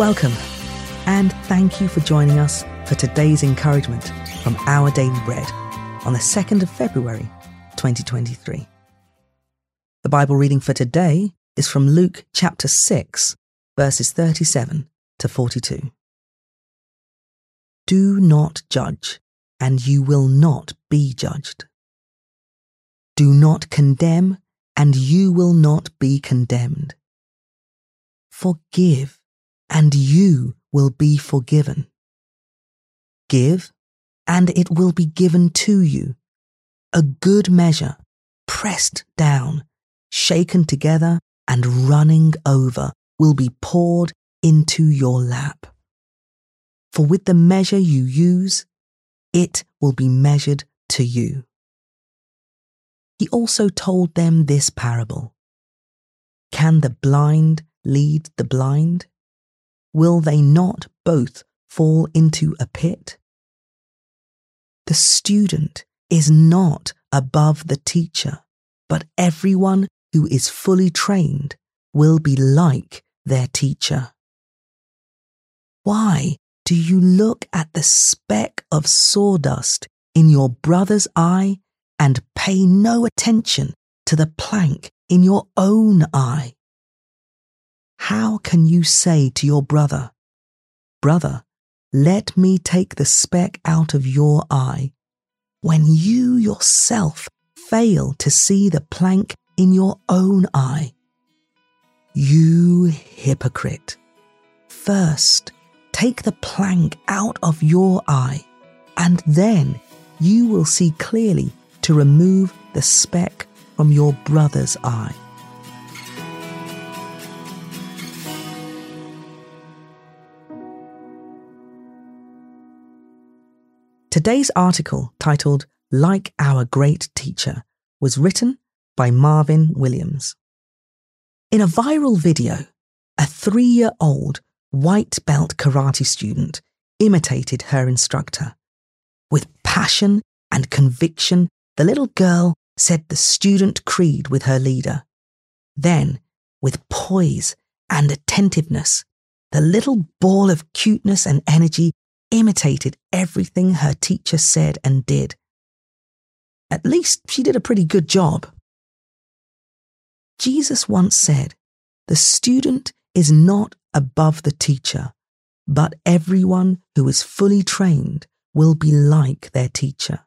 Welcome, and thank you for joining us for today's encouragement from Our Daily Bread on the 2nd of February, 2023. The Bible reading for today is from Luke chapter 6, verses 37 to 42. Do not judge, and you will not be judged. Do not condemn, and you will not be condemned. Forgive, and you will be forgiven. Give, and it will be given to you. A good measure, pressed down, shaken together, and running over, will be poured into your lap. For with the measure you use, it will be measured to you. He also told them this parable Can the blind lead the blind? Will they not both fall into a pit? The student is not above the teacher, but everyone who is fully trained will be like their teacher. Why do you look at the speck of sawdust in your brother's eye and pay no attention to the plank in your own eye? How can you say to your brother, Brother, let me take the speck out of your eye, when you yourself fail to see the plank in your own eye? You hypocrite. First, take the plank out of your eye, and then you will see clearly to remove the speck from your brother's eye. Today's article, titled Like Our Great Teacher, was written by Marvin Williams. In a viral video, a three year old white belt karate student imitated her instructor. With passion and conviction, the little girl said the student creed with her leader. Then, with poise and attentiveness, the little ball of cuteness and energy imitated everything her teacher said and did. At least she did a pretty good job. Jesus once said, The student is not above the teacher, but everyone who is fully trained will be like their teacher.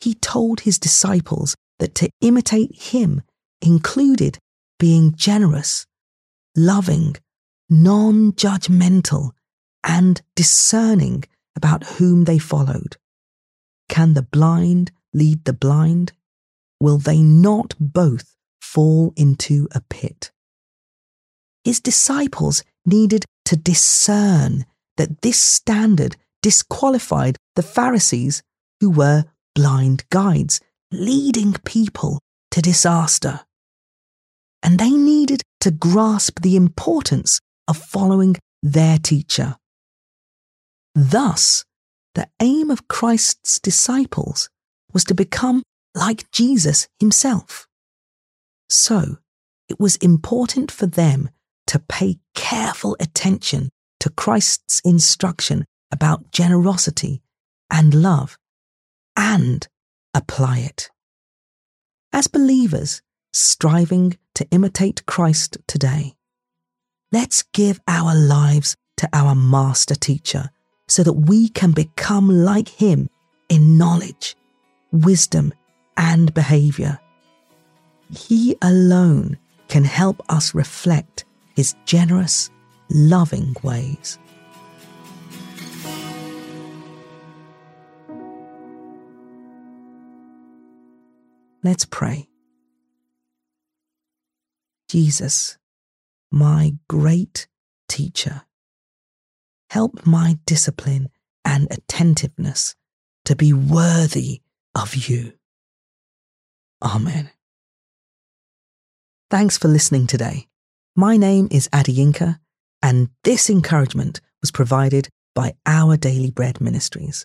He told his disciples that to imitate him included being generous, loving, non judgmental, and discerning about whom they followed. Can the blind lead the blind? Will they not both fall into a pit? His disciples needed to discern that this standard disqualified the Pharisees, who were blind guides, leading people to disaster. And they needed to grasp the importance of following their teacher. Thus, the aim of Christ's disciples was to become like Jesus himself. So, it was important for them to pay careful attention to Christ's instruction about generosity and love and apply it. As believers striving to imitate Christ today, let's give our lives to our master teacher so that we can become like him in knowledge, wisdom, and behavior. He alone can help us reflect his generous, loving ways. Let's pray. Jesus, my great teacher help my discipline and attentiveness to be worthy of you. Amen. Thanks for listening today. My name is Adiyinka, and this encouragement was provided by Our Daily Bread Ministries.